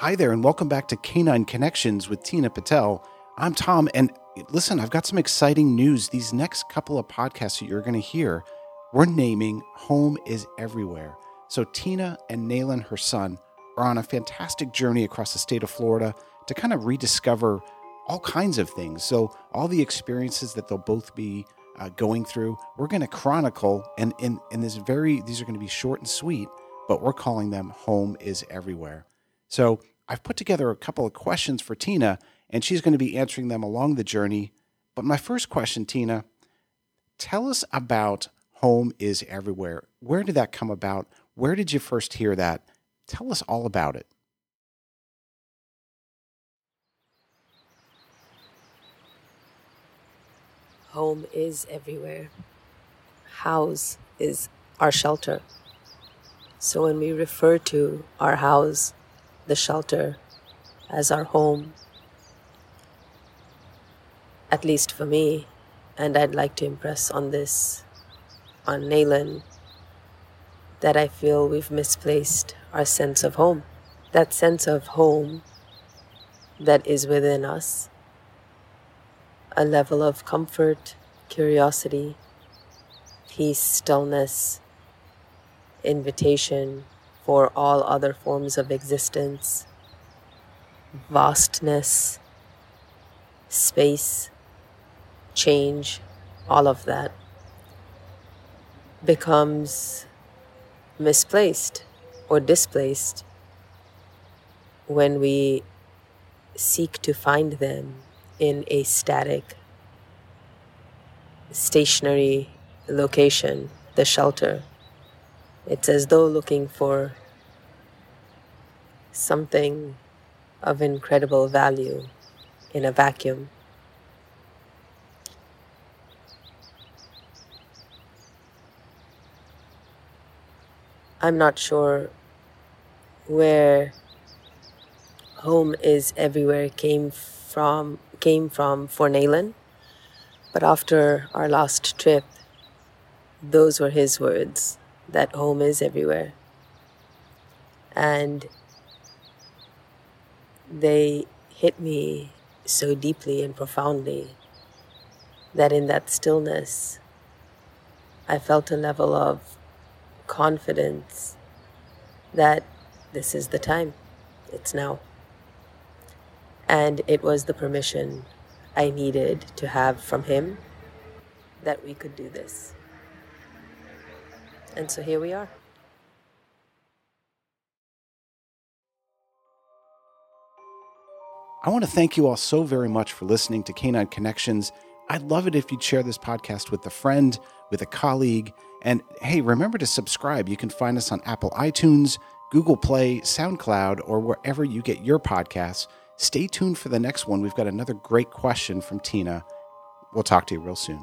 Hi there, and welcome back to Canine Connections with Tina Patel. I'm Tom, and listen, I've got some exciting news. These next couple of podcasts that you're going to hear, we're naming Home is Everywhere. So, Tina and Naylan, her son, are on a fantastic journey across the state of Florida to kind of rediscover all kinds of things. So, all the experiences that they'll both be uh, going through, we're going to chronicle, and in, in this very, these are going to be short and sweet, but we're calling them Home is Everywhere. So I've put together a couple of questions for Tina, and she's going to be answering them along the journey. But my first question, Tina, tell us about Home is Everywhere. Where did that come about? Where did you first hear that? Tell us all about it. Home is everywhere. House is our shelter. So when we refer to our house the shelter as our home. At least for me, and I'd like to impress on this on Naylan that I feel we've misplaced our sense of home. That sense of home that is within us. A level of comfort, curiosity, peace, stillness, invitation, for all other forms of existence, vastness, space, change, all of that becomes misplaced or displaced when we seek to find them in a static, stationary location, the shelter. It's as though looking for something of incredible value in a vacuum. I'm not sure where home is everywhere came from came from for Naylan, but after our last trip, those were his words that home is everywhere. And they hit me so deeply and profoundly that in that stillness, I felt a level of confidence that this is the time, it's now. And it was the permission I needed to have from him that we could do this. And so here we are. I want to thank you all so very much for listening to Canine Connections. I'd love it if you'd share this podcast with a friend, with a colleague. And hey, remember to subscribe. You can find us on Apple iTunes, Google Play, SoundCloud, or wherever you get your podcasts. Stay tuned for the next one. We've got another great question from Tina. We'll talk to you real soon.